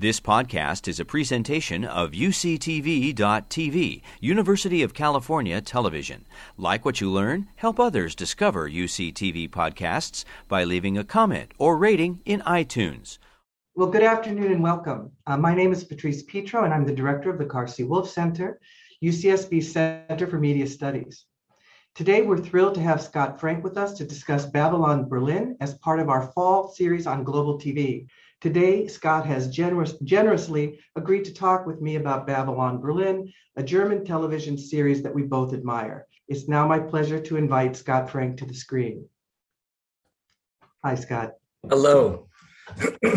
This podcast is a presentation of UCTV.tv, University of California Television. Like what you learn, help others discover UCTV podcasts by leaving a comment or rating in iTunes. Well, good afternoon and welcome. Uh, my name is Patrice Petro, and I'm the director of the Carsey Wolf Center, UCSB Center for Media Studies. Today, we're thrilled to have Scott Frank with us to discuss Babylon Berlin as part of our fall series on Global TV. Today, Scott has generous, generously agreed to talk with me about Babylon Berlin, a German television series that we both admire. It's now my pleasure to invite Scott Frank to the screen. Hi, Scott. Hello.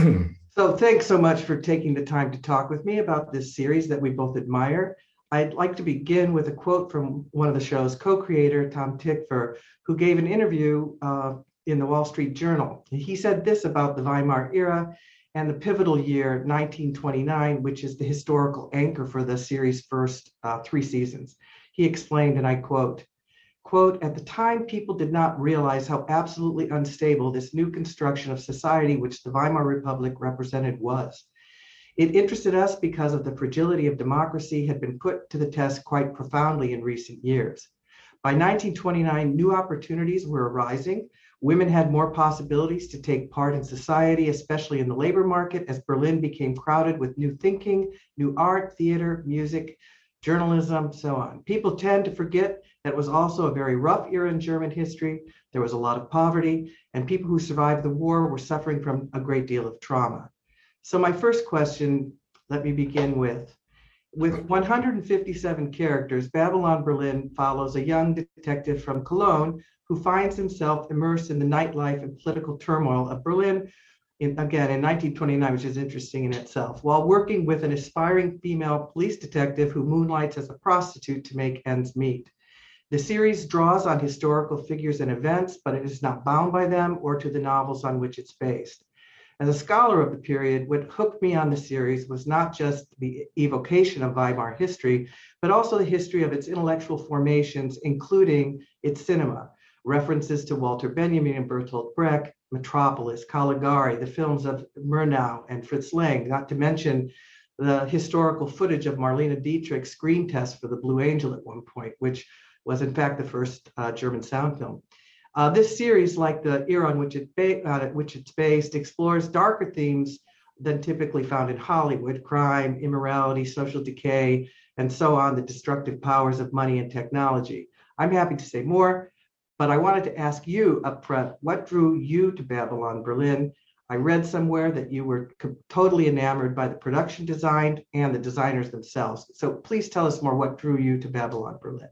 so, thanks so much for taking the time to talk with me about this series that we both admire. I'd like to begin with a quote from one of the show's co creator, Tom Tykwer, who gave an interview uh, in the Wall Street Journal. He said this about the Weimar era and the pivotal year 1929, which is the historical anchor for the series' first uh, three seasons. He explained, and I quote, quote, at the time, people did not realize how absolutely unstable this new construction of society which the Weimar Republic represented was. It interested us because of the fragility of democracy had been put to the test quite profoundly in recent years. By 1929, new opportunities were arising Women had more possibilities to take part in society, especially in the labor market, as Berlin became crowded with new thinking, new art, theater, music, journalism, so on. People tend to forget that was also a very rough era in German history. There was a lot of poverty, and people who survived the war were suffering from a great deal of trauma. So, my first question, let me begin with with 157 characters, Babylon Berlin follows a young detective from Cologne who finds himself immersed in the nightlife and political turmoil of Berlin, in, again in 1929, which is interesting in itself, while working with an aspiring female police detective who moonlights as a prostitute to make ends meet. The series draws on historical figures and events, but it is not bound by them or to the novels on which it's based. As a scholar of the period, what hooked me on the series was not just the evocation of Weimar history, but also the history of its intellectual formations, including its cinema references to Walter Benjamin and Bertolt Brecht, Metropolis, Caligari, the films of Murnau and Fritz Lang, not to mention the historical footage of Marlene Dietrich's screen test for the Blue Angel at one point, which was in fact the first uh, German sound film. Uh, this series, like the era on which, it ba- uh, which it's based, explores darker themes than typically found in Hollywood crime, immorality, social decay, and so on, the destructive powers of money and technology. I'm happy to say more, but I wanted to ask you up front what drew you to Babylon Berlin? I read somewhere that you were totally enamored by the production design and the designers themselves. So please tell us more what drew you to Babylon Berlin.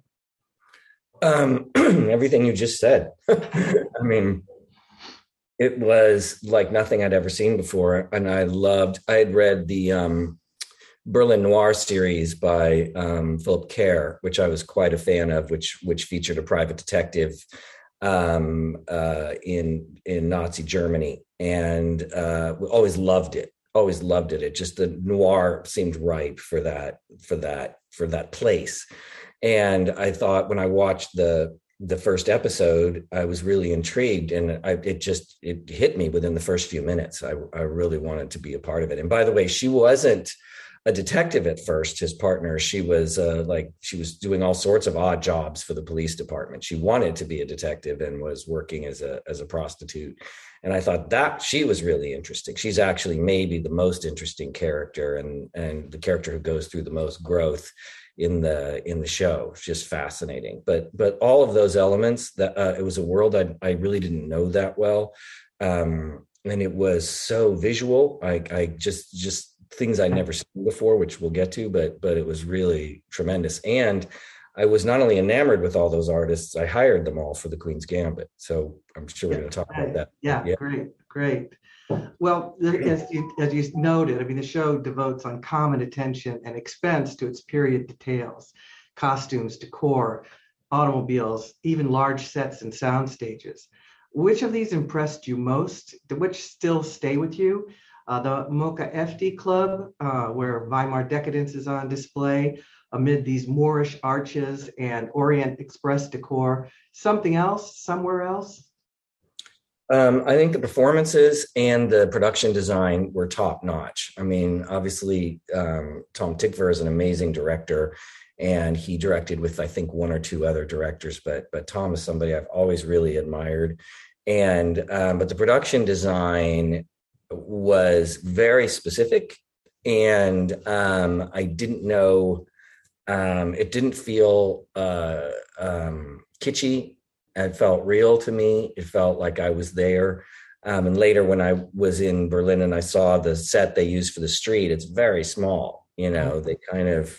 Um, everything you just said. I mean, it was like nothing I'd ever seen before. And I loved, I had read the um, Berlin Noir series by um, Philip Kerr, which I was quite a fan of, which which featured a private detective um, uh, in in Nazi Germany, and uh, we always loved it. Always loved it. It just the noir seemed right for that for that for that place. And I thought when I watched the the first episode, I was really intrigued, and I, it just it hit me within the first few minutes. I, I really wanted to be a part of it. And by the way, she wasn't a detective at first his partner she was uh, like she was doing all sorts of odd jobs for the police department. She wanted to be a detective and was working as a as a prostitute. And i thought that she was really interesting. She's actually maybe the most interesting character and and the character who goes through the most growth in the in the show. Just fascinating. But but all of those elements that uh, it was a world I, I really didn't know that well. Um and it was so visual. I i just just things I'd never seen before, which we'll get to, but but it was really tremendous. And I was not only enamored with all those artists, I hired them all for the Queen's Gambit. So I'm sure we're going to talk about that. Yeah, yeah, great, great. Well, as you, as you noted, I mean, the show devotes uncommon attention and expense to its period details, costumes, decor, automobiles, even large sets and sound stages. Which of these impressed you most? Which still stay with you? Uh, the Moka Efti Club, uh, where Weimar decadence is on display amid these Moorish arches and Orient Express decor. Something else, somewhere else? Um, I think the performances and the production design were top notch. I mean, obviously, um, Tom Tykwer is an amazing director, and he directed with I think one or two other directors, but but Tom is somebody I've always really admired. And um, but the production design was very specific, and um, I didn't know. Um, it didn't feel uh, um, kitschy it felt real to me. It felt like I was there. Um, and later, when I was in Berlin and I saw the set they used for the street, it's very small. You know, they kind of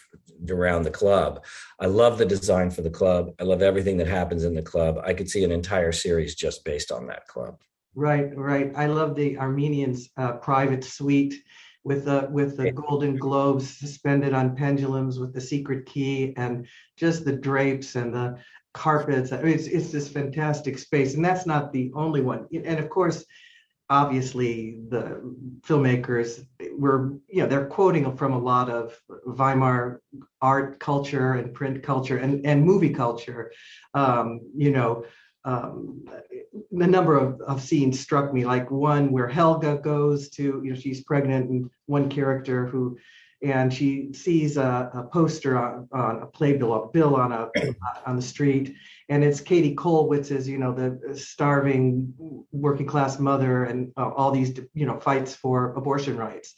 around the club. I love the design for the club. I love everything that happens in the club. I could see an entire series just based on that club. Right, right. I love the Armenians' uh, private suite with the with the golden globes suspended on pendulums with the secret key and just the drapes and the carpets. I mean, it's, it's this fantastic space. And that's not the only one. And of course, obviously the filmmakers were, you know, they're quoting from a lot of Weimar art culture and print culture and, and movie culture. Um, you know, um, the number of, of scenes struck me like one where Helga goes to, you know, she's pregnant and one character who and she sees a, a poster on, on, a playbill, a bill on a on the street, and it's Käthe Kollwitz's, you know, the starving working class mother, and uh, all these, you know, fights for abortion rights,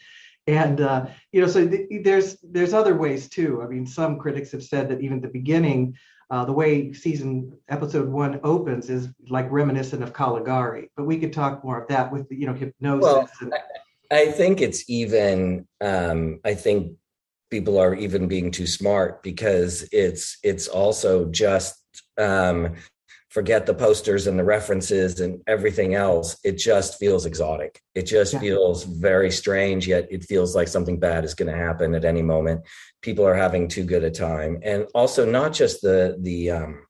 and uh, you know, so th- there's there's other ways too. I mean, some critics have said that even the beginning. Uh, the way season episode one opens is like reminiscent of Caligari, but we could talk more of that with you know hypnosis. Well, and, I think it's even. Um, I think people are even being too smart because it's it's also just um, forget the posters and the references and everything else. It just feels exotic. It just yeah. feels very strange. Yet it feels like something bad is going to happen at any moment. People are having too good a time, and also not just the the um,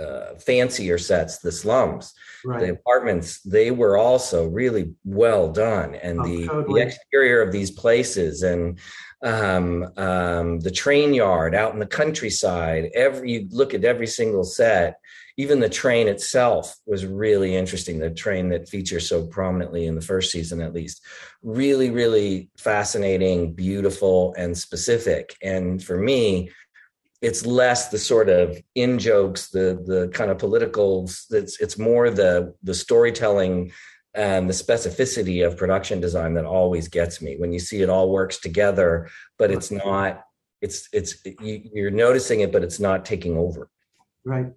uh, fancier sets, the slums, right. the apartments, they were also really well done. And oh, the, totally. the, exterior of these places and um, um, the train yard out in the countryside, every you look at every single set, even the train itself was really interesting. The train that features so prominently in the first season, at least, really, really fascinating, beautiful, and specific. And for me, it's less the sort of in jokes, the the kind of politicals. It's it's more the the storytelling and the specificity of production design that always gets me when you see it all works together, but it's not. It's it's you, are noticing it, but it's not taking over. Right.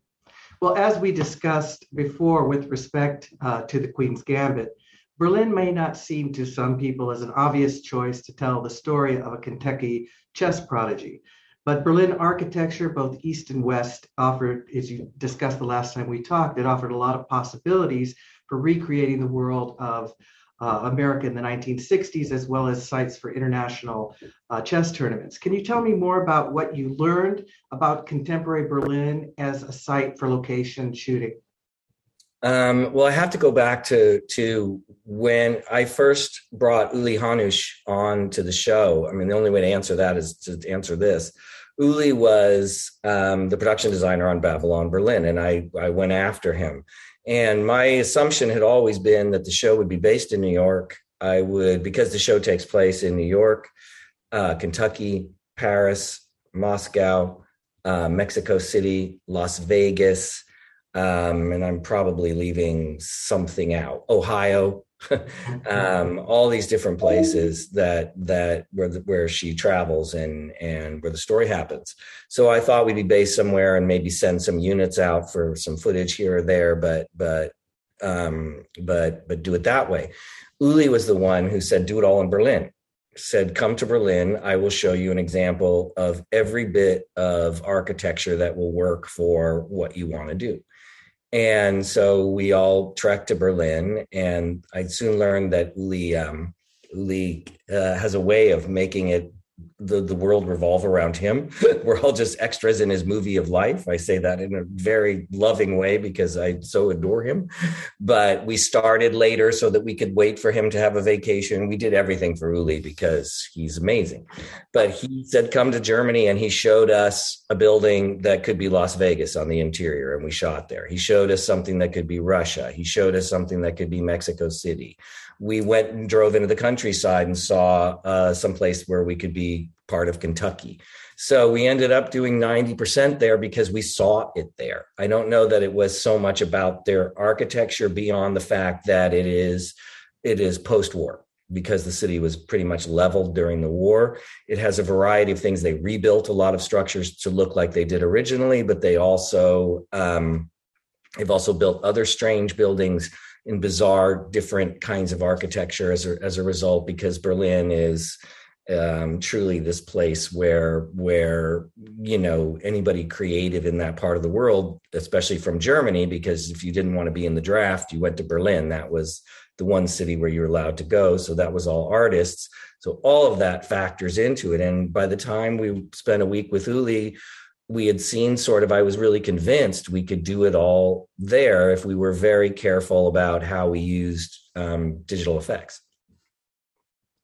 Well, as we discussed before, with respect uh, to the Queen's Gambit, Berlin may not seem to some people as an obvious choice to tell the story of a Kentucky chess prodigy. But Berlin architecture, both east and west, offered, as you discussed the last time we talked, it offered a lot of possibilities for recreating the world of uh, America in the 1960s, as well as sites for international uh, chess tournaments. Can you tell me more about what you learned about contemporary Berlin as a site for location shooting? Um, well, I have to go back to to when I first brought Uli Hanisch on to the show. I mean, the only way to answer that is to answer this. Uli was um, the production designer on Babylon Berlin, and I, I went after him. And my assumption had always been that the show would be based in New York. I would, because the show takes place in New York, uh, Kentucky, Paris, Moscow, uh, Mexico City, Las Vegas, um, and I'm probably leaving something out. Ohio, um, all these different places that that where the, where she travels and and where the story happens. So I thought we'd be based somewhere and maybe send some units out for some footage here or there, but but um, but but do it that way. Uli was the one who said, "Do it all in Berlin." Said, "Come to Berlin. I will show you an example of every bit of architecture that will work for what you want to do." And so we all trekked to Berlin, and I soon learned that Uli, um, Uli uh, has a way of making it the the world revolve around him. We're all just extras in his movie of life. I say that in a very loving way because I so adore him. But we started later so that we could wait for him to have a vacation. We did everything for Uli because he's amazing. But he said, "Come to Germany," and he showed us a building that could be Las Vegas on the interior, and we shot there. He showed us something that could be Russia. He showed us something that could be Mexico City we went and drove into the countryside and saw uh, some place where we could be part of Kentucky. So we ended up doing 90% there because we saw it there. I don't know that it was so much about their architecture beyond the fact that it is it is post-war because the city was pretty much leveled during the war. It has a variety of things. They rebuilt a lot of structures to look like they did originally, but they also um, they've also built other strange buildings in bizarre different kinds of architecture as a, as a result because berlin is um, truly this place where where you know anybody creative in that part of the world especially from germany because if you didn't want to be in the draft you went to berlin. That was the one city where you're allowed to go so that was all artists. So all of that factors into it and by the time we spent a week with uli we had seen sort of i was really convinced we could do it all there if we were very careful about how we used um, digital effects.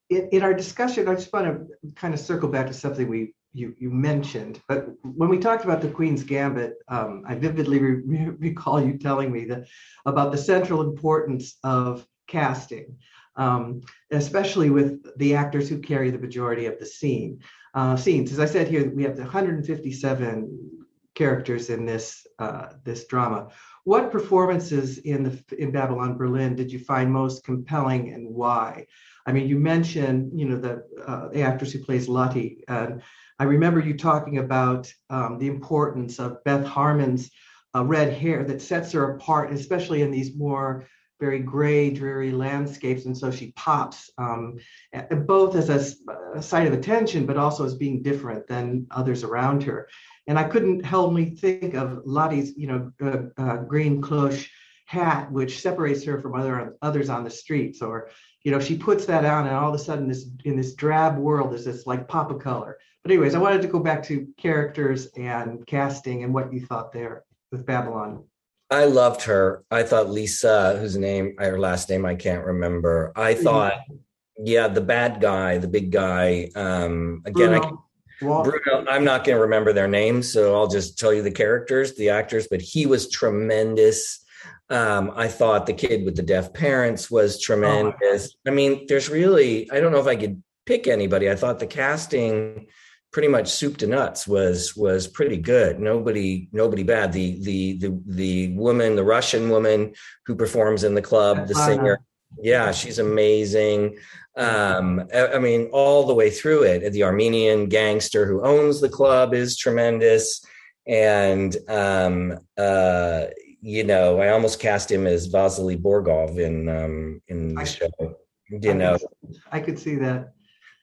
In, in, our discussion i just want to kind of circle back to something we you, you mentioned but when we talked about the queen's gambit um, i vividly re- recall you telling me that about the central importance of casting um, especially with the actors who carry the majority of the scene uh, scenes. As I said here, we have 157 characters in this uh, this drama. What performances in the in Babylon Berlin did you find most compelling, and why? I mean, you mentioned you know the uh, the actress who plays Lottie, and I remember you talking about um, the importance of Beth Harmon's uh, red hair that sets her apart, especially in these more very gray, dreary landscapes, and so she pops um, both as a, a site of attention, but also as being different than others around her. And I couldn't help me think of Lottie's, you know, uh, uh, green cloche hat, which separates her from other others on the streets. Or, you know, she puts that on, and all of a sudden, this in this drab world, is this like pop of color. But anyways, I wanted to go back to characters and casting and what you thought there with Babylon. I loved her. I thought Lisa, whose name, her last name I can't remember. I mm-hmm. thought, yeah, the bad guy, the big guy. Um, again, Bruno. I Bruno, I'm not going to remember their names, so I'll just tell you the characters, the actors. But he was tremendous. Um, I thought the kid with the deaf parents was oh, tremendous. Oh I mean, there's really, I don't know if I could pick anybody. I thought the casting pretty much soup to nuts was was pretty good. Nobody nobody bad. The the the the woman, the Russian woman who performs in the club, the singer, yeah, she's amazing. Um, I, I mean, all the way through it. The Armenian gangster who owns the club is tremendous, and um, uh, you know, I almost cast him as Vasily Borgov in um, in the I, show. You I know, could, I could see that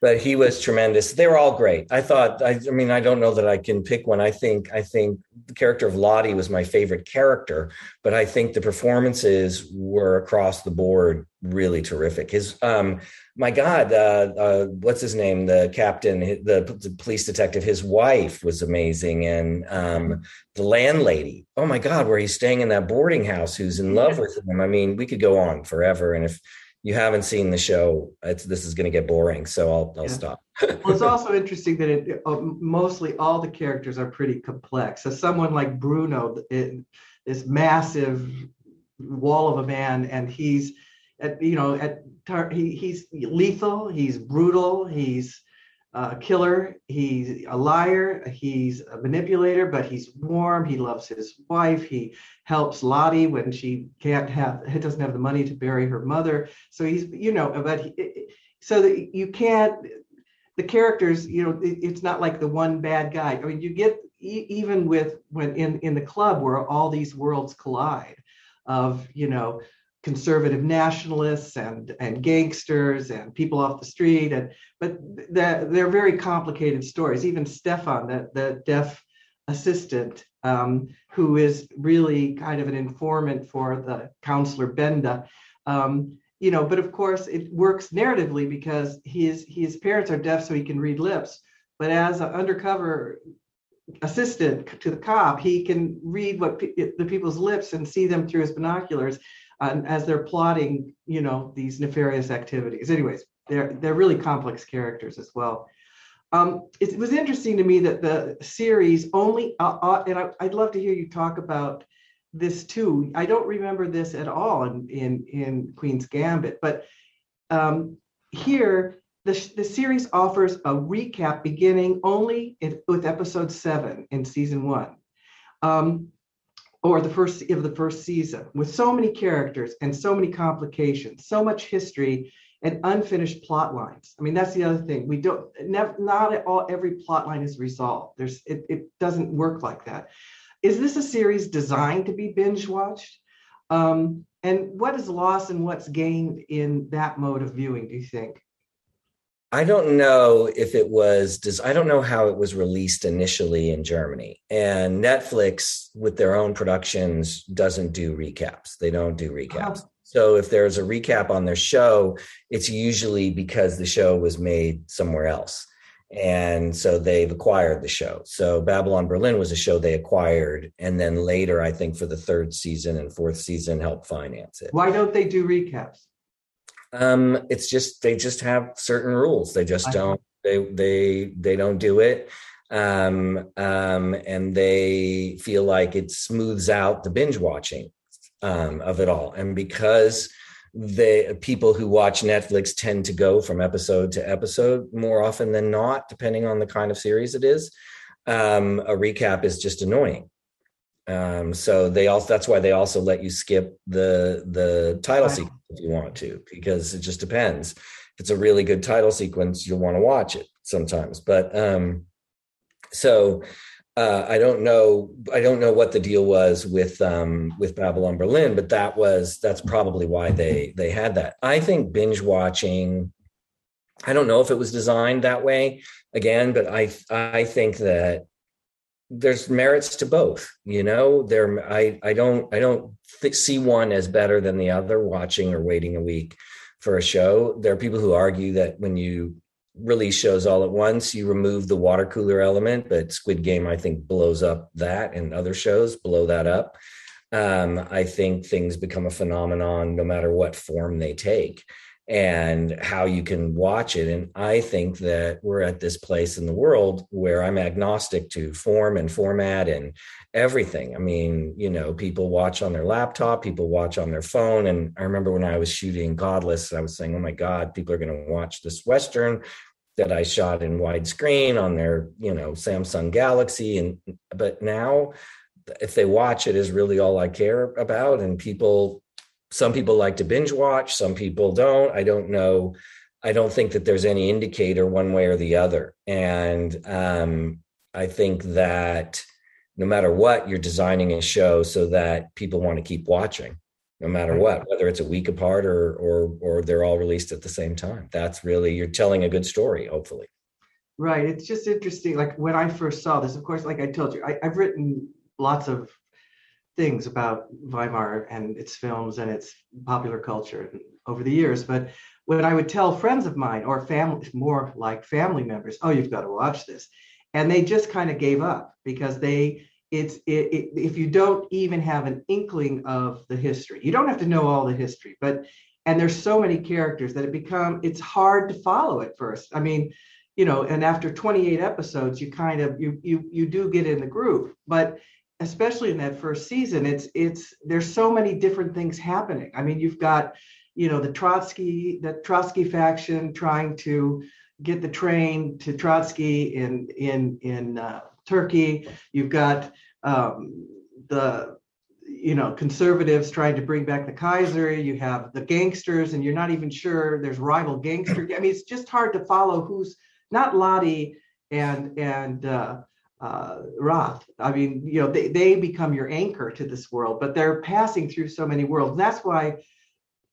but he was tremendous. They were all great. I thought. I, I, mean, I don't know that I can pick one. I think. I think the character of Lottie was my favorite character, but I think the performances were across the board really terrific. His, um, my God, uh, uh, what's his name? The captain, the, the, police detective. His wife was amazing, and um, the landlady. Oh my God, where he's staying in that boarding house, who's in love with him. I mean, we could go on forever, and if you haven't seen the show, it's this is going to get boring. So I'll I'll yeah. stop. well, it's also interesting that it, uh, mostly all the characters are pretty complex. So someone like Bruno, it, this massive wall of a man, and he's at you know at he, he's lethal, he's brutal, he's Uh, a killer. He's a liar. He's a manipulator, but he's warm. He loves his wife. He helps Lottie when she can't have, doesn't have the money to bury her mother. So he's, you know, but he, so that you can't, the characters, you know, it, it's not like the one bad guy. I mean, you get even with when in in the club where all these worlds collide, of you know conservative nationalists and and gangsters and people off the street. And but they're, they're very complicated stories. Even stefan the, the deaf assistant um, who is really kind of an informant for the counselor benda um, you know but of course it works narratively because his his parents are deaf so he can read lips. But as an undercover assistant to the cop, he can read what pe- the people's lips and see them through his binoculars as they're plotting, you know, these nefarious activities. Anyways, they're they're really complex characters as well. Um, it was interesting to me that the series only, uh, uh, and I, would love to hear you talk about this too. I don't remember this at all in in, in Queen's Gambit, but um, here the, the series offers a recap beginning only in, with episode seven in season one. Um, or the first of the first season with so many characters and so many complications, so much history and unfinished plot lines. I mean, that's the other thing. We don't never, not at all every plot line is resolved. There's it, it doesn't work like that. Is this a series designed to be binge watched? Um, and what is lost and what's gained in that mode of viewing, do you think? I don't know if it was does I don't know how it was released initially in Germany. And Netflix with their own productions doesn't do recaps. They don't do recaps. Uh-huh. So if there's a recap on their show, it's usually because the show was made somewhere else. And so they've acquired the show. So Babylon Berlin was a show they acquired. And then later, I think for the third season and fourth season, helped finance it. Why don't they do recaps? Um, it's just they just have certain rules. They just don't they they they don't do it. Um, um, and they feel like it smooths out the binge watching um, of it all. And because the people who watch Netflix tend to go from episode to episode more often than not, depending on the kind of series it is, um, a recap is just annoying. Um, so they also that's why they also let you skip the the title wow. sequence if you want to, because it just depends. If it's a really good title sequence, you'll want to watch it sometimes. But um, so uh, I don't know. I don't know what the deal was with um, with Babylon Berlin, but that was that's probably why they they had that. I think binge watching. I don't know if it was designed that way again, but I I think that there's merits to both. You know, there I I don't I don't th- see one as better than the other. Watching or waiting a week for a show, there are people who argue that when you release shows all at once, you remove the water cooler element, but Squid Game, I think, blows up that and other shows blow that up. Um, I think things become a phenomenon no matter what form they take and how you can watch it. And I think that we're at this place in the world where I'm agnostic to form and format and everything. I mean, you know, people watch on their laptop, people watch on their phone. And I remember when I was shooting Godless, I was saying, oh my God, people are going to watch this Western that I shot in widescreen on their, you know, Samsung Galaxy. And, but now, if they watch it is really all I care about. And people some people like to binge watch, some people don't. I don't know. I don't think that there's any indicator one way or the other. And um, I think that no matter what, you're designing a show so that people want to keep watching, no matter what, whether it's a week apart or or or they're all released at the same time. That's really you're telling a good story, hopefully. Right. It's just interesting. Like when I first saw this, of course, like I told you, I, I've written lots of things about Weimar and its films and its popular culture over the years. But when I would tell friends of mine or family, more like family members, oh, you've got to watch this, and they just kind of gave up because they it's it, it, if you don't even have an inkling of the history, you don't have to know all the history, but and there's so many characters that it become it's hard to follow at first. I mean, you know, and after 28 episodes, you kind of you you you do get in the groove, but especially in that first season, it's it's there's so many different things happening. I mean, you've got you know the Trotsky the Trotsky faction trying to get the train to Trotsky in in in uh, Turkey. You've got um, the you know conservatives trying to bring back the Kaiser. You have the gangsters, and you're not even sure there's rival gangster. I mean, it's just hard to follow who's not Lottie and and uh, uh, Roth. I mean, you know, they, they become your anchor to this world, but they're passing through so many worlds. And That's why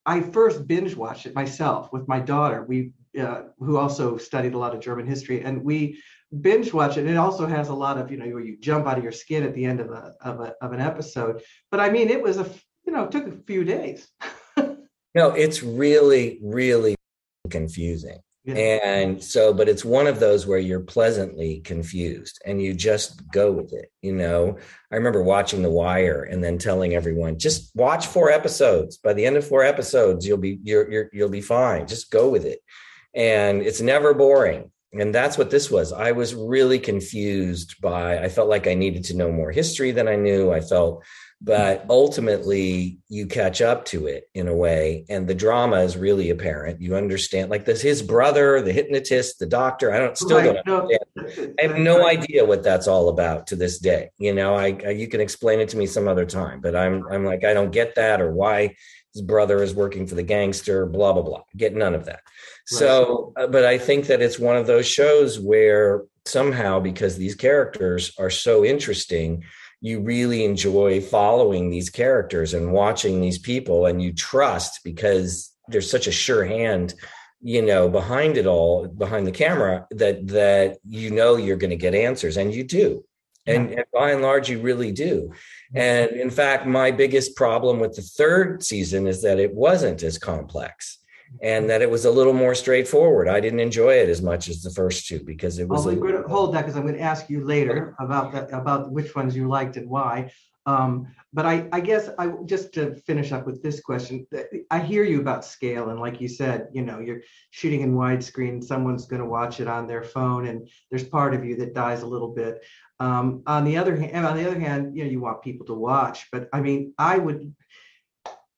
I first binge watched it myself with my daughter. We, uh, who also studied a lot of German history, and we binge watch it. And it also has a lot of, you know, where you jump out of your skin at the end of a of a of an episode. But I mean, it was a, you know, it took a few days. no, it's really, really confusing. Yeah. And so, but it's one of those where you're pleasantly confused and you just go with it. You know, I remember watching The Wire and then telling everyone, just watch four episodes. By the end of four episodes, you'll be you're, you're you'll be fine. Just go with it, and it's never boring. And that's what this was. I was really confused by. I felt like I needed to know more history than I knew. I felt but ultimately you catch up to it in a way. And the drama is really apparent. You understand like this his brother the hypnotist the doctor i don't still right. don't understand. i have no idea what that's all about to this day. You know I, I, you can explain it to me some other time but i'm i'm like i don't get that or why his brother is working for the gangster blah blah blah. Get none of that. Right. so uh, but i think that it's one of those shows where somehow because these characters are so interesting you really enjoy following these characters and watching these people and you trust because there's such a sure hand you know behind it all behind the camera that that you know you're going to get answers and you do. And, and, by and large you really do. And in fact my biggest problem with the third season is that it wasn't as complex and that it was a little more straightforward. I didn't enjoy it as much as the first two because it was. Well, going to hold that because I'm going to ask you later about that, about which ones you liked and why. Um, but I, I guess I just to finish up with this question, I hear you about scale, and like you said, you know, you're shooting in widescreen. Someone's going to watch it on their phone, and there's part of you that dies a little bit. Um, on the other hand, on the other hand, you know, you want people to watch. But I mean, I would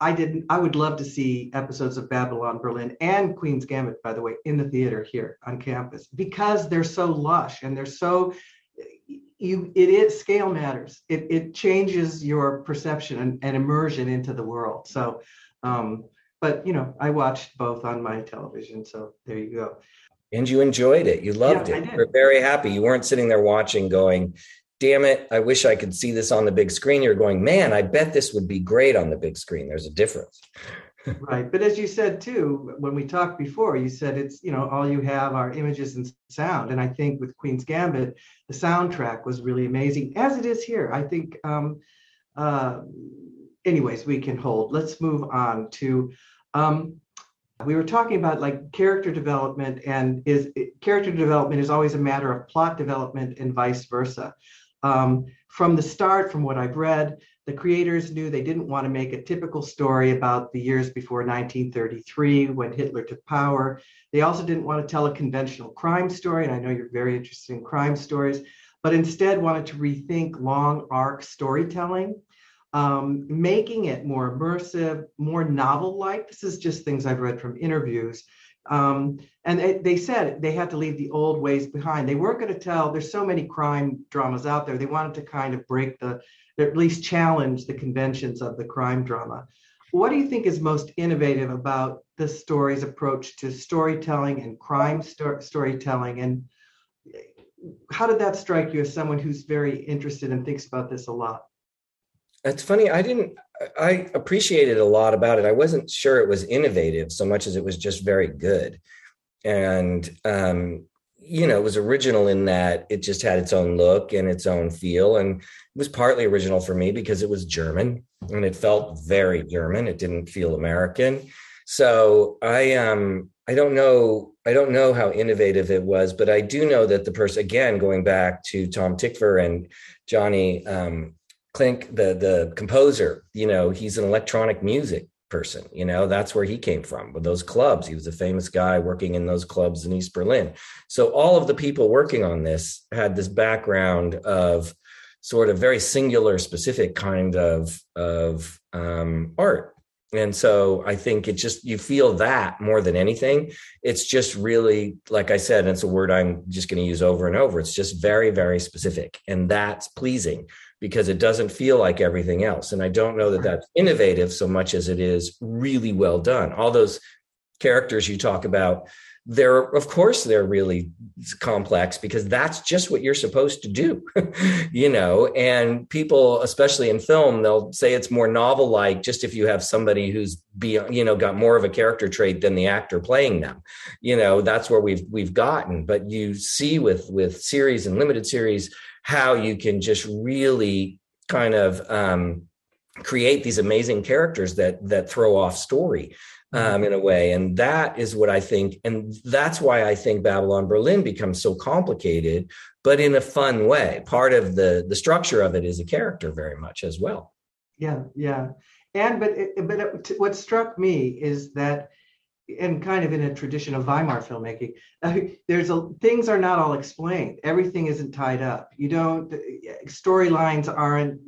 I didn't. I would love to see episodes of Babylon Berlin and Queen's Gambit, by the way, in the theater here on campus because they're so lush and they're so. You, it is scale matters. It, it changes your perception and, and immersion into the world. So, um, but you know, I watched both on my television. So there you go. And you enjoyed it. You loved yeah, it. You're very happy. You weren't sitting there watching, going, damn it, I wish I could see this on the big screen. You're going, man, I bet this would be great on the big screen. There's a difference. right. But as you said too, when we talked before, you said it's, you know, all you have are images and sound. And I think with Queen's Gambit, the soundtrack was really amazing, as it is here. I think, um, uh, anyways, we can hold. Let's move on to. Um, we were talking about like character development and is character development is always a matter of plot development and vice versa um, from the start, from what I've read, the creators knew they didn't want to make a typical story about the years before 1933 when Hitler took power. They also didn't want to tell a conventional crime story, and I know you're very interested in crime stories, but instead wanted to rethink long arc storytelling, um, making it more immersive, more novel like. This is just things I've read from interviews. Um, and they, they said they had to leave the old ways behind. They weren't going to tell, there's so many crime dramas out there. They wanted to kind of break the, at least challenge the conventions of the crime drama. What do you think is most innovative about the story's approach to storytelling and crime sto- storytelling? And how did that strike you as someone who's very interested and thinks about this a lot? It's funny. I didn't. I appreciated a lot about it. I wasn't sure it was innovative so much as it was just very good, and um, you know, it was original in that it just had its own look and its own feel, and it was partly original for me because it was German and it felt very German. It didn't feel American. So I um I don't know I don't know how innovative it was, but I do know that the person again going back to Tom Tykwer and Johnny um, Klimek, the the composer, you know, he's an electronic music person. You know, that's where he came from with those clubs. He was a famous guy working in those clubs in East Berlin. So all of the people working on this had this background of sort of very singular, specific kind of of um, art. And so I think it just you feel that more than anything. It's just really, like I said, it's a word I'm just going to use over and over. It's just very, very specific, and that's pleasing because it doesn't feel like everything else. And I don't know that that's innovative so much as it is really well done. All those characters you talk about, they're, of course, they're really complex because that's just what you're supposed to do, you know. And people, especially in film, they'll say it's more novel like just if you have somebody who's be, you know, got more of a character trait than the actor playing them, you know, that's where we've we've gotten. But you see with with series and limited series how you can just really kind of um, create these amazing characters that that throw off story um, in a way. And that is what I think. And that's why I think Babylon Berlin becomes so complicated, but in a fun way. Part of the, the structure of it is a character very much as well. Yeah, yeah. And but but it, what struck me is that and kind of in a tradition of Weimar filmmaking, uh, there's a things are not all explained. Everything isn't tied up. You don't storylines aren't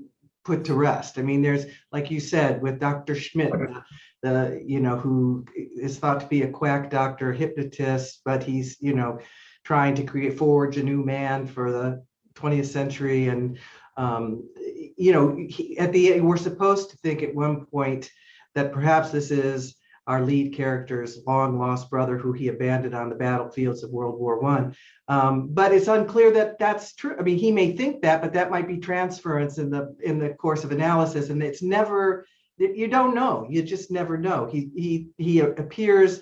put to rest. I mean, there's like you said with Dr. Schmidt, the, the you know who is thought to be a quack doctor, hypnotist, but he's you know trying to create forge a new man for the 20th century and um, you know he, at the we're supposed to think at one point that perhaps this is our lead character's long lost brother who he abandoned on the battlefields of World War One. Um, but it's unclear that that's true. I mean, he may think that, but that might be transference in the in the course of analysis, and it's never. You don't know. You just never know. He he he appears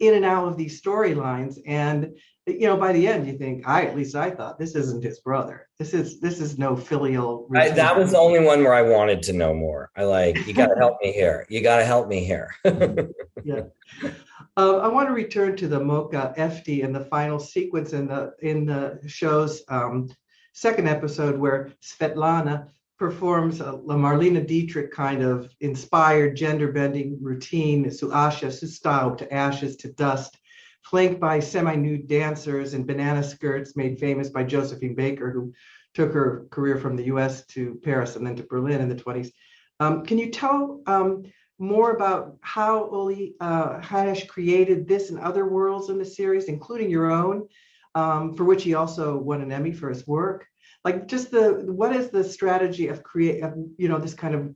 in and out of these storylines, and you know by the end you think i at least i thought this isn't his brother. This is this is no filial I, that was the only one where i wanted to know more. I like you got to help me here. You got to help me here. Yeah. Uh, i want to return to the Moka Efti and the final sequence in the in the show's um, second episode where svetlana performs a, a marlene dietrich kind of inspired gender bending routine zu Asche zu to ashes to dust flanked by semi-nude dancers in banana skirts made famous by Josephine Baker, who took her career from the US to Paris and then to Berlin in the 20s. Um, can you tell um, more about how Uli uh, created this and other worlds in the series, including your own, um, for which he also won an Emmy for his work? Like just the, what is the strategy of create, of, you know, this kind of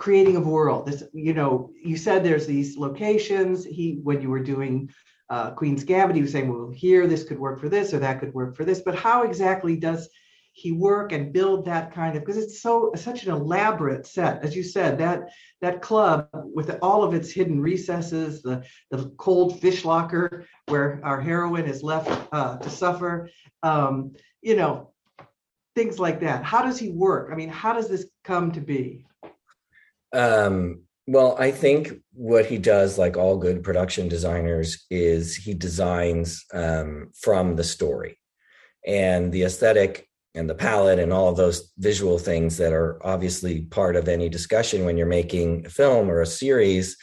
creating a world. This, you know, you said there's these locations. He, when you were doing uh, Queen's Gambit, he was saying, well, here this could work for this or that could work for this. But how exactly does he work and build that kind of? Because it's so such an elaborate set, as you said. That that club with all of its hidden recesses, the the cold fish locker where our heroine is left uh, to suffer. Um, you know, things like that. How does he work? I mean, how does this come to be? Um, well, I think what he does, like all good production designers, is he designs um, from the story and the aesthetic and the palette and all of those visual things that are obviously part of any discussion when you're making a film or a series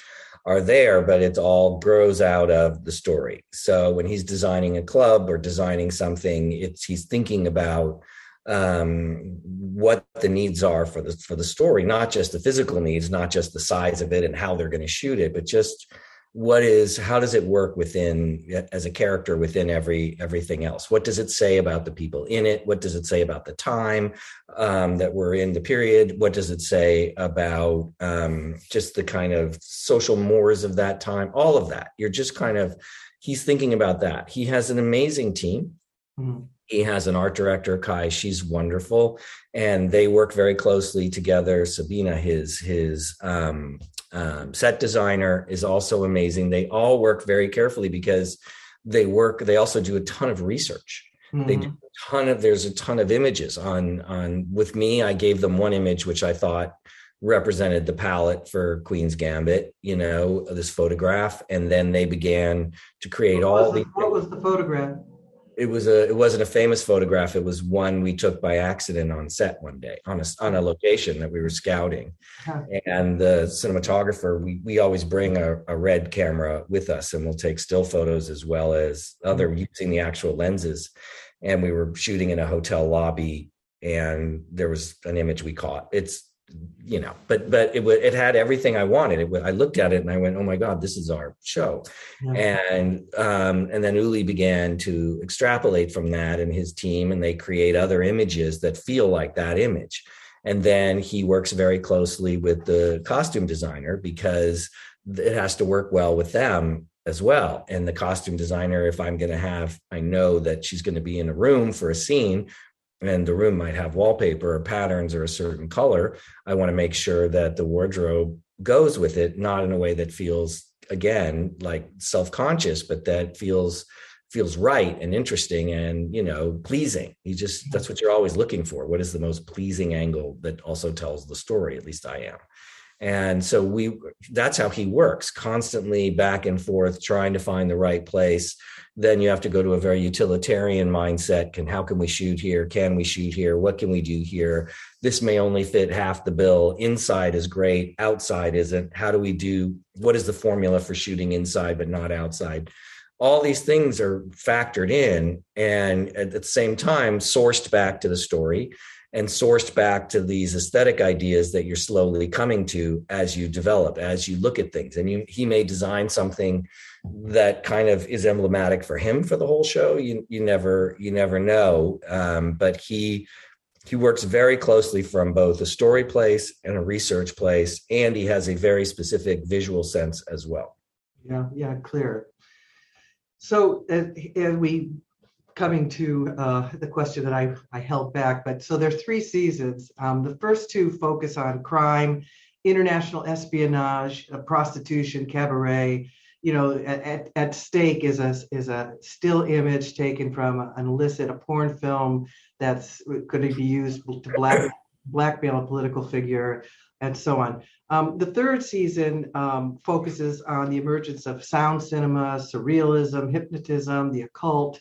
are there, but it all grows out of the story. So when he's designing a club or designing something, it's he's thinking about um, what the needs are for the for the story, not just the physical needs, not just the size of it and how they're going to shoot it, but just what is how does it work within as a character within every everything else? What does it say about the people in it? What does it say about the time um, that we're in the period? What does it say about um, just the kind of social mores of that time? All of that. You're just kind of he's thinking about that. He has an amazing team. Mm-hmm he has an art director kai. She's wonderful. And they work very closely together. Sabina his his um, um, set designer is also amazing. They all work very carefully because they work they also do a ton of research. Mm-hmm. they do a ton of there's a ton of images on on with me i gave them one image which i thought represented the palette for queen's gambit you know this photograph. And then they began to create all the, what was the photograph it was a it wasn't a famous photograph it was one we took by accident on set one day on a on a location that we were scouting huh. and the cinematographer we we always bring a, a, red camera with us and we'll take still photos as well as other mm-hmm. using the actual lenses and we were shooting in a hotel lobby and there was an image we caught it's you know but but it it had everything i wanted. It i looked at it and i went oh my god this is our show. Yeah. and um and then uli began to extrapolate from that and his team and they create other images that feel like that image. And then he works very closely with the costume designer because it has to work well with them as well. And the costume designer if i'm going to have i know that she's going to be in a room for a scene and the room might have wallpaper or patterns or a certain color i want to make sure that the wardrobe goes with it not in a way that feels again like self-conscious but that feels feels right and interesting and you know pleasing. You just that's what you're always looking for. What is the most pleasing angle that also tells the story at least i am and so we that's how he works constantly back and forth trying to find the right place. Then you have to go to a very utilitarian mindset. Can how can we shoot here? Can we shoot here? What can we do here? This may only fit half the bill. Inside is great. Outside isn't. How do we do? What is the formula for shooting inside but not outside? All these things are factored in and at the same time sourced back to the story and sourced back to these aesthetic ideas that you're slowly coming to as you develop as you look at things. And you, he may design something that kind of is emblematic for him for the whole show. You you never you never know. Um, but he he works very closely from both a story place and a research place and he has a very specific visual sense as well. Yeah yeah clear. So as, as we coming to uh, the question that I, I held back, but so there's three seasons. Um, the first two focus on crime, international espionage, uh, prostitution, cabaret. You know, at, at stake is a is a still image taken from an illicit a porn film that's going to be used to black blackmail a political figure and so on. Um, the third season um, focuses on the emergence of sound cinema, surrealism, hypnotism, the occult,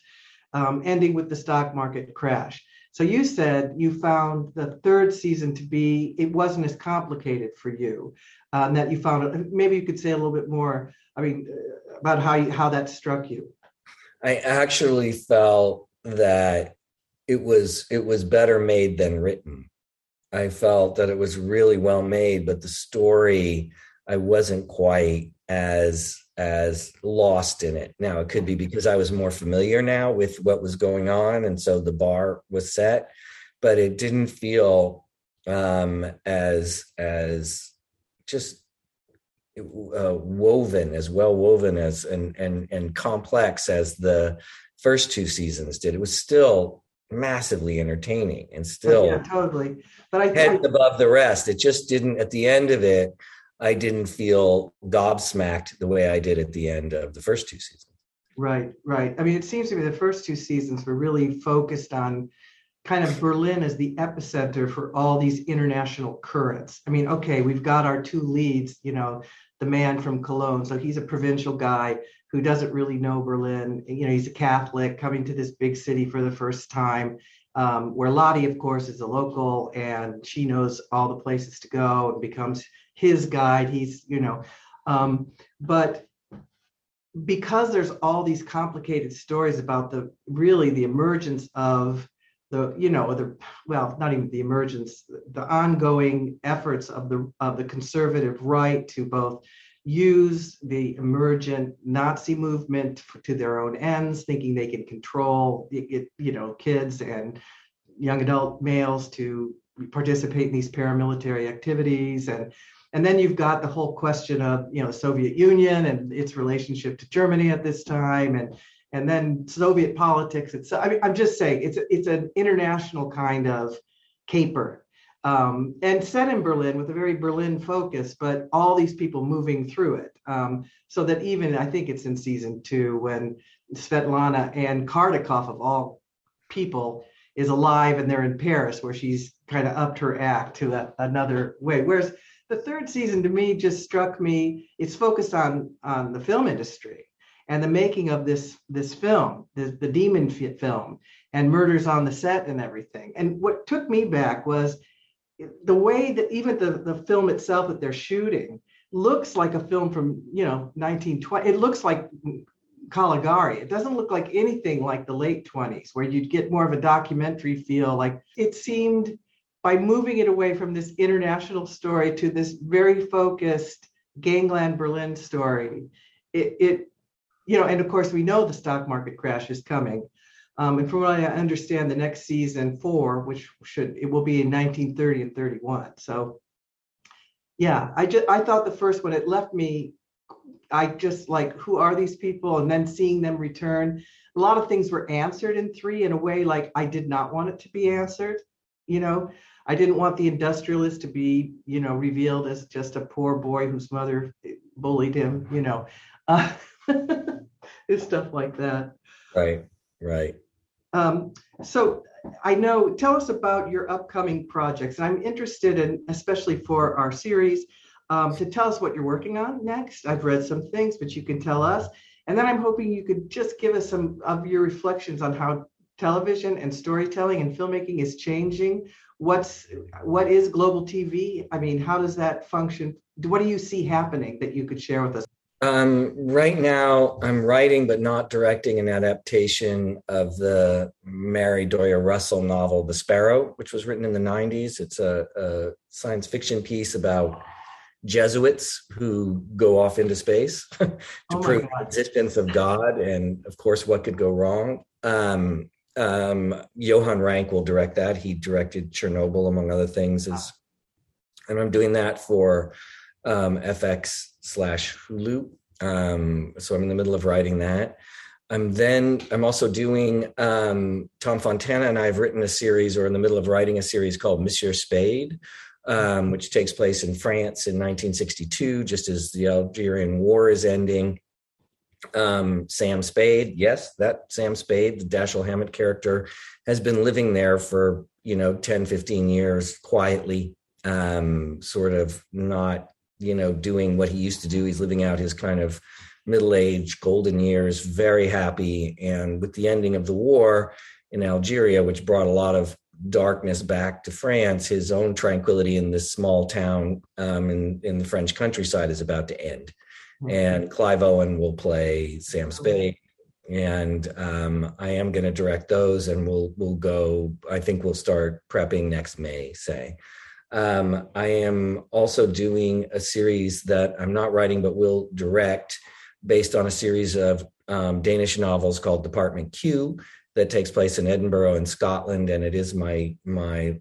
um, ending with the stock market crash. So you said you found the third season to be it wasn't as complicated for you, um, that you found it. Maybe you could say a little bit more. I mean, uh, about how you, how that struck you. I actually felt that it was it was better made than written. I felt that it was really well made, but the story I wasn't quite as as lost in it. Now it could be because I was more familiar now with what was going on, and so the bar was set, but it didn't feel um, as as just uh, woven as well woven as and and and complex as the first two seasons did. It was still massively entertaining and still yeah, totally. But I head above the rest. It just didn't at the end of it I didn't feel gobsmacked the way I did at the end of the first two seasons. Right, right. I mean, it seems to me the first two seasons were really focused on kind of Berlin as the epicenter for all these international currents. I mean, okay, we've got our two leads, you know, the man from Cologne. So he's a provincial guy who doesn't really know Berlin. You know, he's a Catholic coming to this big city for the first time. Um, where Lottie, of course, is a local and she knows all the places to go and becomes his guide. He's, you know, um, but because there's all these complicated stories about the really the emergence of the you know the well not even the emergence the ongoing efforts of the of the conservative right to both use the emergent nazi movement to their own ends thinking they can control it, you know kids and young adult males to participate in these paramilitary activities and and then you've got the whole question of you know Soviet Union and its relationship to Germany at this time, and and then Soviet politics. It's I mean I'm just saying it's it's an international kind of caper. Um, and set in Berlin with a very Berlin focus, but all these people moving through it. Um, so that even I think it's in season two when Svetlana and Kardakov of all people is alive and they're in Paris where she's kind of upped her act to a, another way. Whereas the third season to me just struck me. It's focused on on the film industry and the making of this this film, the, the demon film, and murders on the set and everything. And what took me back was the way that even the, the film itself that they're shooting looks like a film from you know 1920 it looks like Caligari. It doesn't look like anything like the late 20s, where you'd get more of a documentary feel. Like it seemed by moving it away from this international story to this very focused gangland Berlin story, it, it you know, and of course we know the stock market crash is coming. Um, and from what I understand, the next season four, which should it will be in 1930 and 31. So, yeah, I just I thought the first one it left me, I just like who are these people, and then seeing them return. A lot of things were answered in three in a way like I did not want it to be answered. You know, I didn't want the industrialist to be, you know, revealed as just a poor boy whose mother bullied him, you know, uh, it's stuff like that. Right, right. Um, so I know, tell us about your upcoming projects. I'm interested in, especially for our series, um, to tell us what you're working on next. I've read some things, but you can tell us. And then I'm hoping you could just give us some of your reflections on how television and storytelling and filmmaking is changing. What's what is global TV? I mean, how does that function? What do you see happening that you could share with us? Um, right now, I'm writing but not directing an adaptation of the Mary Doria Russell novel, The Sparrow, which was written in the 90s. It's a, a science fiction piece about Jesuits who go off into space to oh prove God. the existence of God and, of course, what could go wrong. Um, um, Johan Renck will direct that. He directed Chernobyl, among other things. Is, and I'm doing that for um, FX slash Hulu. Um, so I'm in the middle of writing that. I'm then I'm also doing um, Tom Fontana and I have written a series or in the middle of writing a series called Monsieur Spade, um, which takes place in France in 1962, just as the Algerian War is ending. Um, Sam Spade, yes, that Sam Spade, the Dashiell Hammett character, has been living there for you know 10, 15 years quietly, um, sort of not you know, doing what he used to do. He's living out his kind of middle age, golden years, very happy. And with the ending of the war in Algeria, which brought a lot of darkness back to France, his own tranquility in this small town um, in, in the French countryside is about to end. Mm-hmm. And Clive Owen will play Sam Spade. And um, I am going to direct those, and we'll we'll go. I think we'll start prepping next May, say. Um, I am also doing a series that I'm not writing but will direct based on a series of um, Danish novels called Department Q that takes place in Edinburgh in Scotland, and it is my my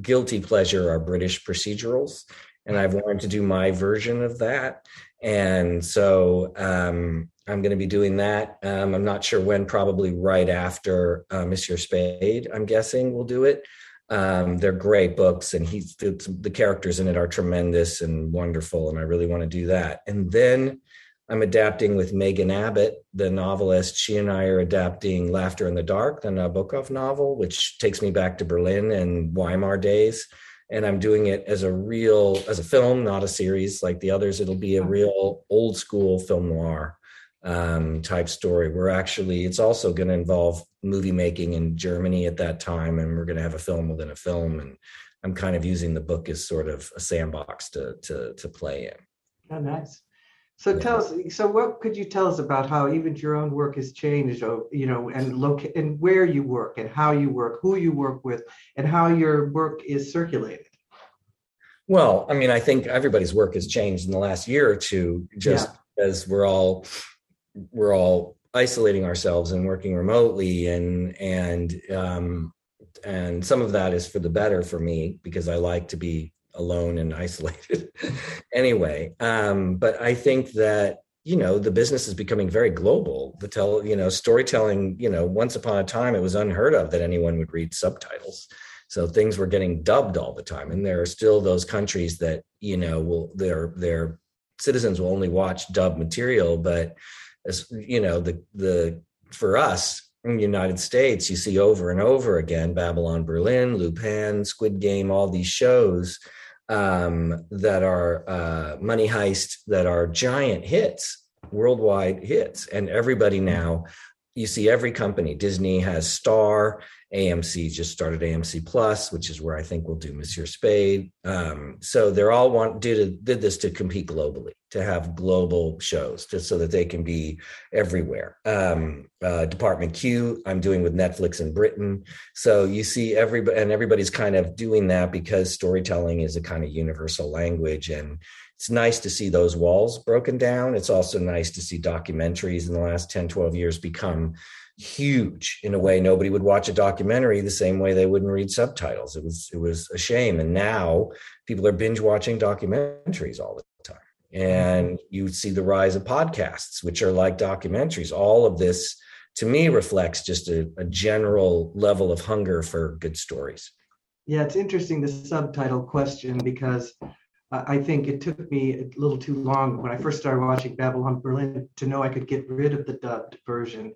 guilty pleasure are British procedurals, and I've wanted to do my version of that, and so um, I'm going to be doing that. Um, I'm not sure when, probably right after uh, Monsieur Spade. I'm guessing we'll do it. Um, they're great books, and he's the characters in it are tremendous and wonderful, and I really want to do that. And then I'm adapting with Megan Abbott, the novelist. She and I are adapting Laughter in the Dark, the Nabokov novel, which takes me back to Berlin and Weimar days. And I'm doing it as a real, as a film, not a series like the others. It'll be a real old school film noir um, type story. We're actually, it's also going to involve movie making in Germany at that time, and we're going to have a film within a film. And I'm kind of using the book as sort of a sandbox to to to play in. Oh, nice. So yeah. tell us. So what could you tell us about how even your own work has changed? Oh, you know, and look and where you work and how you work, who you work with, and how your work is circulated. Well, I mean, I think everybody's work has changed in the last year or two, just yeah. as we're all we're all isolating ourselves and working remotely and and um and some of that is for the better for me because I like to be alone and isolated. Anyway um but I think that you know the business is becoming very global. The tell you know storytelling you know once upon a time it was unheard of that anyone would read subtitles. So things were getting dubbed all the time. And there are still those countries that you know will their their citizens will only watch dub material. But as you know the the for us in the United States, you see over and over again Babylon Berlin, Lupin, Squid Game, all these shows um, that are uh, money heist that are giant hits, worldwide hits, and everybody now. You see every company. Disney has Star, AMC just started AMC Plus, which is where I think we'll do Monsieur Spade. Um, so they're all want did did this to compete globally, to have global shows, just so that they can be everywhere. Um, uh, Department Q, I'm doing with Netflix in Britain. So you see everybody, and everybody's kind of doing that because storytelling is a kind of universal language, and it's nice to see those walls broken down. It's also nice to see documentaries in the last 10, 12 years become huge in a way. Nobody would watch a documentary the same way they wouldn't read subtitles. It was it was a shame. And now people are binge watching documentaries all the time. And you see the rise of podcasts which are like documentaries. All of this to me reflects just a, a general level of hunger for good stories. Yeah it's interesting the subtitle question because I think it took me a little too long when I first started watching Babylon Berlin to know I could get rid of the dubbed version.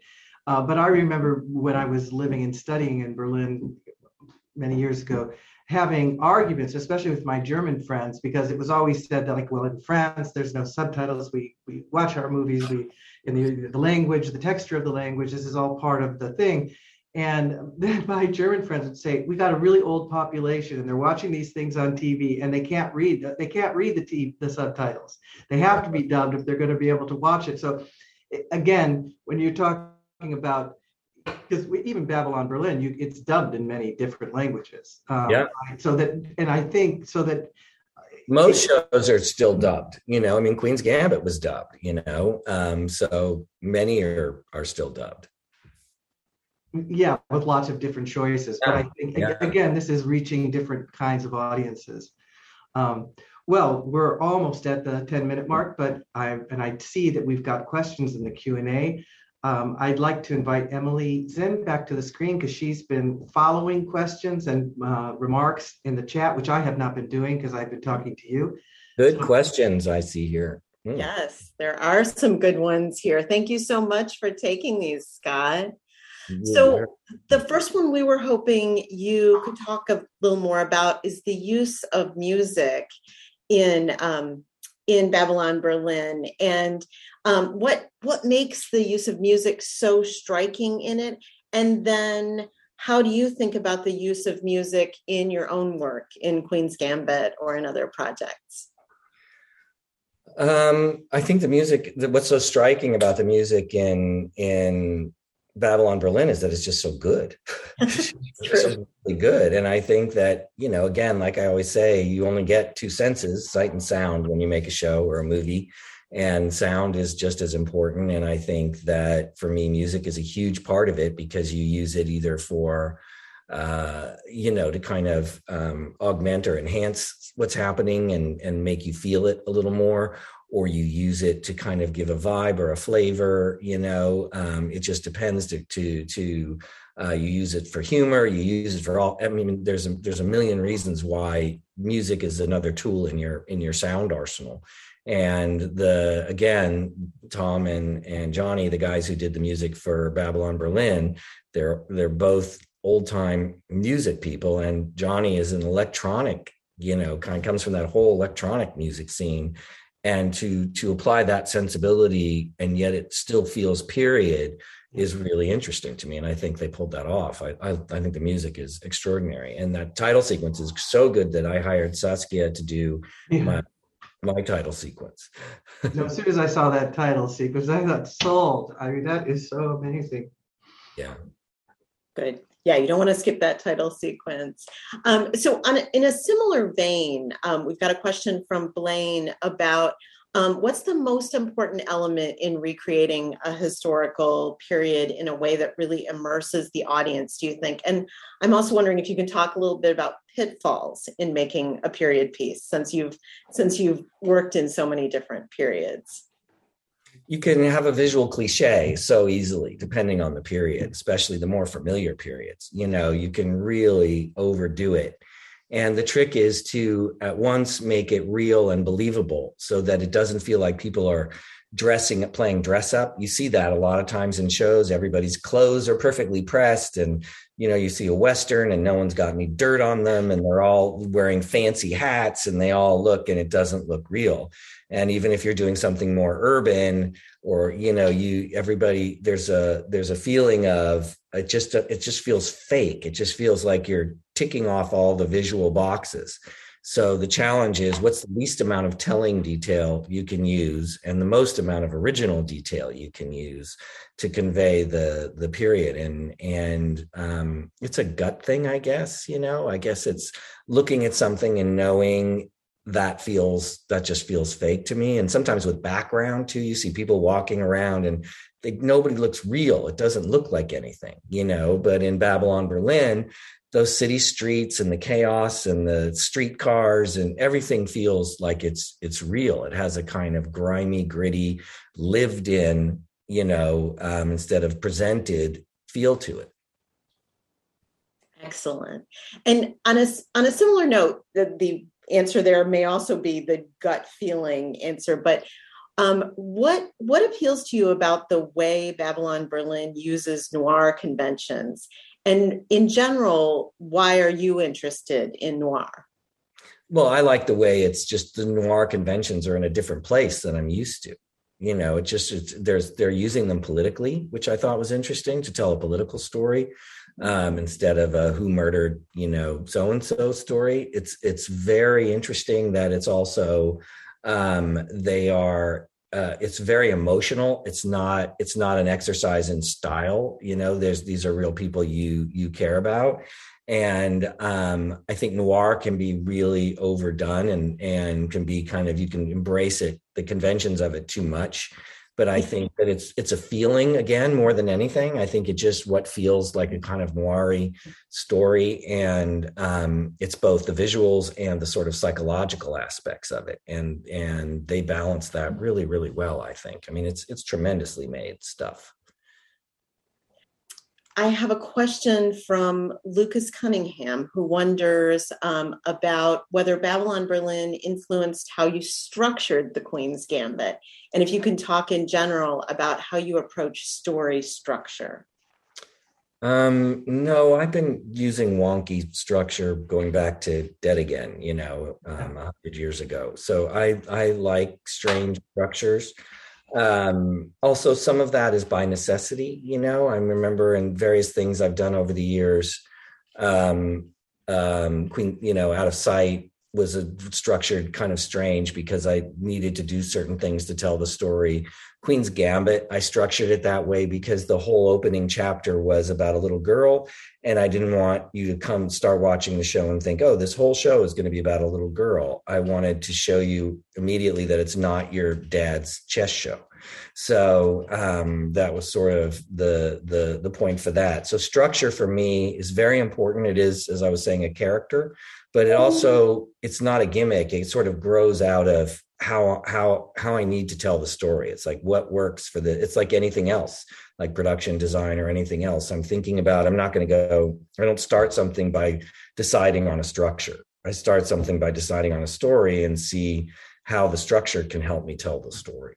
Uh, but I remember when I was living and studying in Berlin many years ago, having arguments, especially with my German friends, because it was always said that like, well, in France, there's no subtitles. We we watch our movies, we in the the language, the texture of the language, this is all part of the thing. And then my German friends would say, "We got a really old population, and they're watching these things on TV, and they can't read. They can't read the the subtitles. They have to be dubbed if they're going to be able to watch it." So, again, when you're talking about because even Babylon Berlin, you it's dubbed in many different languages. Um, yeah. So that, and I think so that most shows are still dubbed. You know, I mean, Queen's Gambit was dubbed. You know, um, so many are are still dubbed. Yeah, with lots of different choices. Yeah. But I think yeah. again, this is reaching different kinds of audiences. Um, well, we're almost at the 10 minute mark, but I and I see that we've got questions in the Q and A. Um, I'd like to invite Emily Zinn back to the screen because she's been following questions and uh, remarks in the chat, which I have not been doing because I've been talking to you. Good so, questions I see here. Mm. Yes, there are some good ones here. Thank you so much for taking these, Scott. Yeah. So, the first one we were hoping you could talk a little more about is the use of music in um, in Babylon Berlin and um, what what makes the use of music so striking in it and then how do you think about the use of music in your own work in Queen's Gambit or in other projects? Um, I think the music. What's so striking about the music in in Babylon Berlin is that it's just so good. really good. And I think that, you know, again, like I always say, you only get two senses, sight and sound, when you make a show or a movie. And sound is just as important. And I think that for me, music is a huge part of it because you use it either for, uh, you know, to kind of um, augment or enhance what's happening and, and make you feel it a little more, or you use it to kind of give a vibe or a flavor you know um, it just depends to to to uh, you use it for humor you use it for all i mean there's a there's a million reasons why music is another tool in your in your sound arsenal. And the again tom and and johnny the guys who did the music for babylon berlin they're they're both old time music people and johnny is an electronic you know kind of comes from that whole electronic music scene. And to to apply that sensibility and yet it still feels period is really interesting to me and i think they pulled that off. I, I, I think the music is extraordinary and that title sequence is so good that i hired saskia to do yeah. my my title sequence. No, as soon as i saw that title sequence i got sold. I mean that is so amazing. Yeah. Good. Yeah, you don't want to skip that title sequence. Um, so, a, in a similar vein, um, we've got a question from Blaine about um, what's the most important element in recreating a historical period in a way that really immerses the audience, do you think? And I'm also wondering if you can talk a little bit about pitfalls in making a period piece since you've since you've worked in so many different periods you can have a visual cliche so easily depending on the period especially the more familiar periods you know you can really overdo it and the trick is to at once make it real and believable so that it doesn't feel like people are dressing playing dress up. You see that a lot of times in shows. Everybody's clothes are perfectly pressed and you know you see a western and no one's got any dirt on them and they're all wearing fancy hats and they all look and it doesn't look real. And even if you're doing something more urban or you know you everybody there's a there's a feeling of it just it just feels fake. It just feels like you're ticking off all the visual boxes. So the challenge is what's the least amount of telling detail you can use and the most amount of original detail you can use to convey the the period? And and um, it's a gut thing i guess you know? I guess it's looking at something and knowing that feels that just feels fake to me. And sometimes with background too you see people walking around and they, nobody looks real. It doesn't look like anything you know? But in babylon berlin those city streets and the chaos and the streetcars and everything feels like it's it's real. It has a kind of grimy gritty lived in you know um, instead of presented feel to it. Excellent. And on a on a similar note the, the answer there may also be the gut feeling answer but um, what what appeals to you about the way babylon berlin uses noir conventions And in general, why are you interested in noir? Well, I like the way it's just the noir conventions are in a different place than I'm used to. You know, it just it's, there's they're using them politically, which I thought was interesting to tell a political story um, instead of a who murdered you know so and so story. It's it's very interesting that it's also um, they are uh, it's very emotional. It's not it's not an exercise in style. You know there's these are real people you you care about. And um, i think noir can be really overdone and and can be kind of you can embrace it the conventions of it too much but I think that it's it's a feeling again more than anything. I think it just what feels like a kind of noiry story, and um, it's both the visuals and the sort of psychological aspects of it, and and they balance that really really well. I think. I mean, it's it's tremendously made stuff. I have a question from Lucas Cunningham, who wonders um, about whether Babylon Berlin influenced how you structured the Queen's Gambit, and if you can talk in general about how you approach story structure. Um, no, I've been using wonky structure going back to Dead Again, you know, um, a hundred years ago. So I I like strange structures um also some of that is by necessity you know? I remember in various things i've done over the years um um queen you know out of sight was a structured kind of strange because i needed to do certain things to tell the story. Queen's gambit i structured it that way because the whole opening chapter was about a little girl and i didn't want you to come start watching the show and think oh this whole show is going to be about a little girl. I wanted to show you immediately that it's not your dad's chess show. So um, that was sort of the the the point for that. So structure for me is very important. It is as i was saying a character but it also it's not a gimmick. It sort of grows out of how how how i need to tell the story. It's like what works for the it's like anything else like production design or anything else. I'm thinking about i'm not going to go i don't start something by deciding on a structure. I start something by deciding on a story and see how the structure can help me tell the story.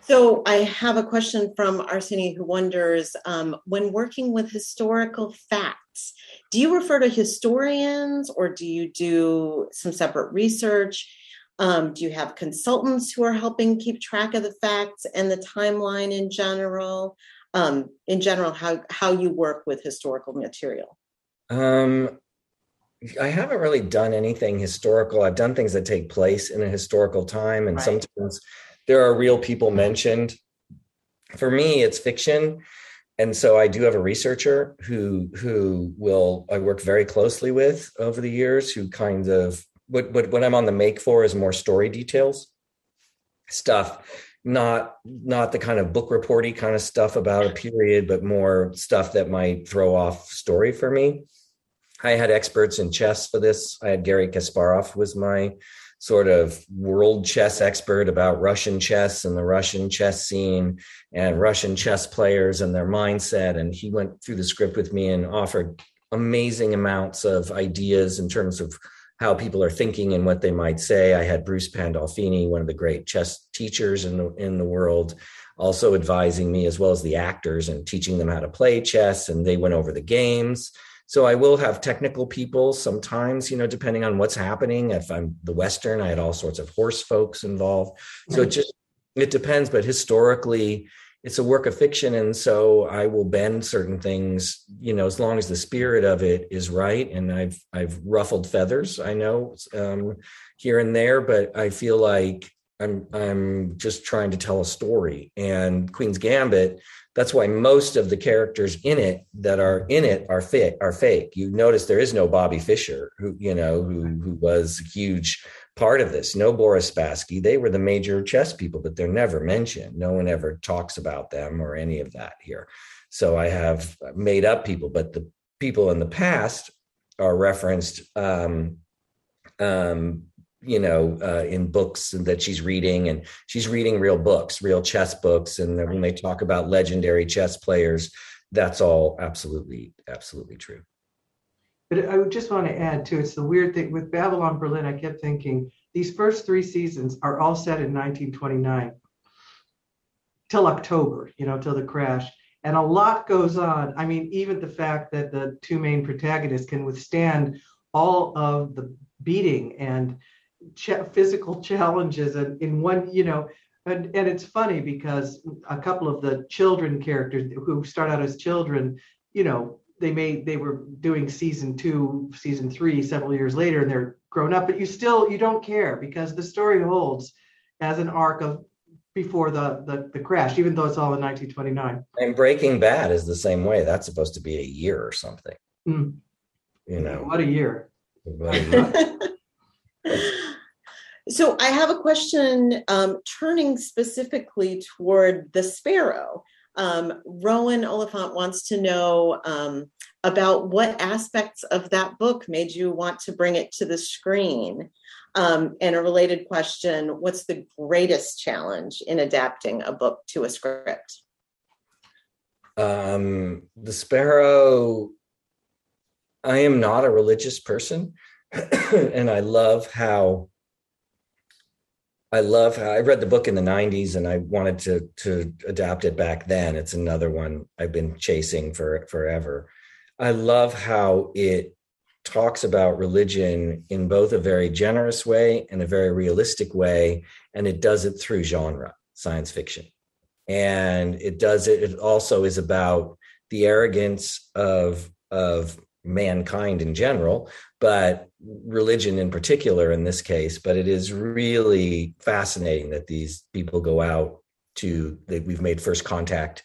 So I have a question from Arseny who wonders um, when working with historical facts, do you refer to historians or do you do some separate research? Um, do you have consultants who are helping keep track of the facts and the timeline in general? Um, in general, how how you work with historical material? Um, I haven't really done anything historical. I've done things that take place in a historical time, and right. sometimes there are real people mentioned. For me, it's fiction. And so I do have a researcher who who will I work very closely with over the years who kind of what what what I'm on the make for is more story details. Stuff not not the kind of book reporty kind of stuff about a period but more stuff that might throw off story for me. I had experts in chess for this. I had Garry Kasparov was my sort of world chess expert about Russian chess and the Russian chess scene and Russian chess players and their mindset. And he went through the script with me and offered amazing amounts of ideas in terms of how people are thinking and what they might say. I had Bruce Pandolfini, one of the great chess teachers in the in the world, also advising me as well as the actors and teaching them how to play chess. And they went over the games. So I will have technical people sometimes, you know, depending on what's happening. If I'm the Western, I had all sorts of horse folks involved. So it just it depends, but historically it's a work of fiction and so I will bend certain things, you know, as long as the spirit of it is right and I've I've ruffled feathers, I know, um, here and there, but I feel like I'm I'm just trying to tell a story. And Queen's Gambit that's why most of the characters in it that are in it are fake are fake. You notice there is no bobby fischer who you know who who was a huge part of this. No boris spassky. They were the major chess people but they're never mentioned. No one ever talks about them or any of that here. So i have made up people but the people in the past are referenced um, um, you know uh, in books that she's reading and she's reading real books real chess books and when they talk about legendary chess players that's all absolutely absolutely true but i just want to add too it's the weird thing with babylon berlin i kept thinking these first three seasons are all set in 1929 till october you know till the crash and a lot goes on. I mean, even the fact that the two main protagonists can withstand all of the beating and ch- physical challenges and in one, you know, and, and it's funny because a couple of the children characters who start out as children, you know, they may they were doing season two, season three several years later, and they're grown up, but you still you don't care because the story holds as an arc of before the, the the crash, even though it's all in 1929. And Breaking Bad is the same way. That's supposed to be a year or something. Mm. You know, what a year. What a year. so I have a question um, turning specifically toward the sparrow. Um, Rowan Oliphant wants to know um, about what aspects of that book made you want to bring it to the screen. Um, and a related question What's the greatest challenge in adapting a book to a script? Um, the Sparrow, I am not a religious person, and I love how. I love I read the book in the 90s and I wanted to to adapt it back then. It's another one I've been chasing for forever. I love how it talks about religion in both a very generous way and a very realistic way and it does it through genre science fiction and it does it it also is about the arrogance of of mankind in general but religion in particular in this case but it is really fascinating that these people go out to that we've made first contact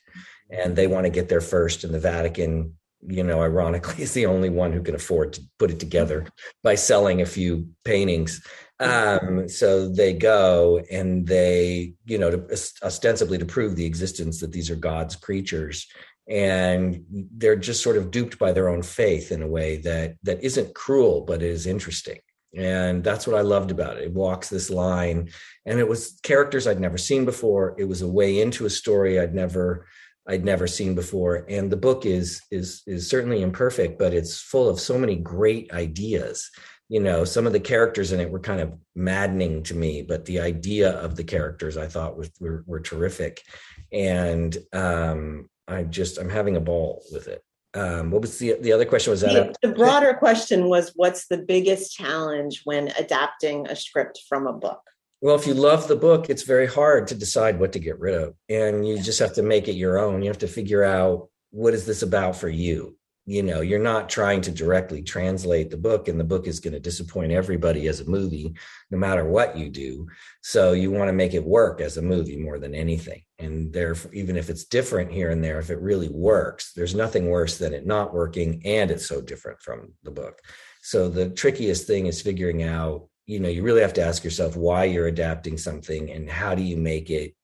and they want to get there first and the vatican you know, ironically, is the only one who can afford to put it together by selling a few paintings. Um, so they go and they, you know, to, ostensibly to prove the existence that these are God's creatures, and they're just sort of duped by their own faith in a way that that isn't cruel, but is interesting. And that's what I loved about it. It walks this line, and it was characters I'd never seen before. It was a way into a story I'd never I'd never seen before. And the book is is is certainly imperfect, but it's full of so many great ideas. You know, some of the characters in it were kind of maddening to me, but the idea of the characters I thought was were, were terrific. And um, I just I'm having a ball with it. Um, what was the the other question? Was that the, the broader question was what's the biggest challenge when adapting a script from a book? Well, if you love the book, it's very hard to decide what to get rid of. And you just have to make it your own. You have to figure out what is this about for you? You know, you're not trying to directly translate the book, and the book is going to disappoint everybody as a movie, no matter what you do. So you want to make it work as a movie more than anything. And therefore, even if it's different here and there, if it really works, there's nothing worse than it not working and it's so different from the book. So the trickiest thing is figuring out you know you really have to ask yourself why you're adapting something and how do you make it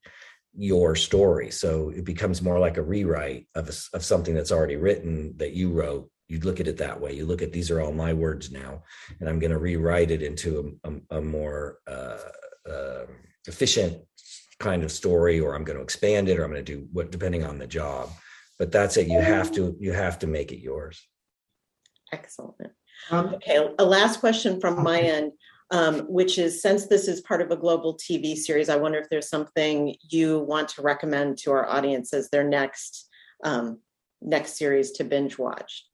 your story. So it becomes more like a rewrite of a, of something that's already written that you wrote. You look at it that way. You look at these are all my words now and i'm going to rewrite it into a, a, a more uh, uh, efficient kind of story or i'm going to expand it or i'm going to do what depending on the job. But that's it. You have to you have to make it yours. Excellent. Um, okay a last question from my end um, which is since this is part of a global TV series, I wonder if there's something you want to recommend to our audience as their next um, next series to binge watch.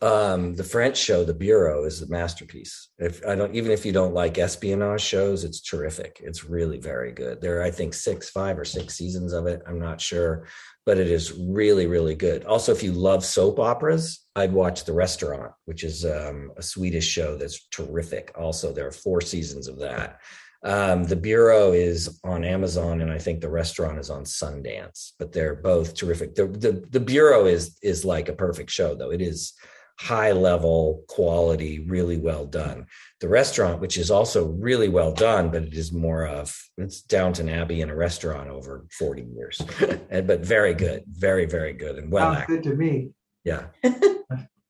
Um, the French show, The Bureau, is a masterpiece. If I don't, even if you don't like espionage shows, it's terrific. It's really very good. There are, I think, six, five or six seasons of it. I'm not sure, but it is really, really good. Also, if you love soap operas, I'd watch The Restaurant, which is um, a Swedish show that's terrific. Also, there are four seasons of that. Um, the Bureau is on Amazon, and I think the restaurant is on Sundance. But they're both terrific. The, the the Bureau is is like a perfect show, though. It is high level quality, really well done. The restaurant, which is also really well done, but it is more of it's Downton Abbey in a restaurant over 40 years. and, but very good, very, very good and well Sounds good to me. Yeah.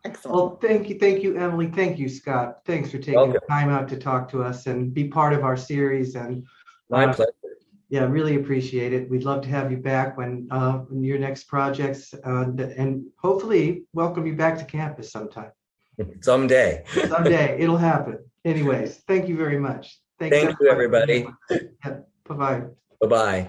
Excellent. Well, thank you, thank you, Emily. Thank you, Scott. Thanks for taking the time out to talk to us and be part of our series. And My uh, pleasure. yeah, really appreciate it. We'd love to have you back when uh, in your next projects, and and hopefully welcome you back to campus sometime. Someday. Someday it'll happen. Anyways, thank you very much. Thanks, Thank you, everybody. Bye bye. Bye bye.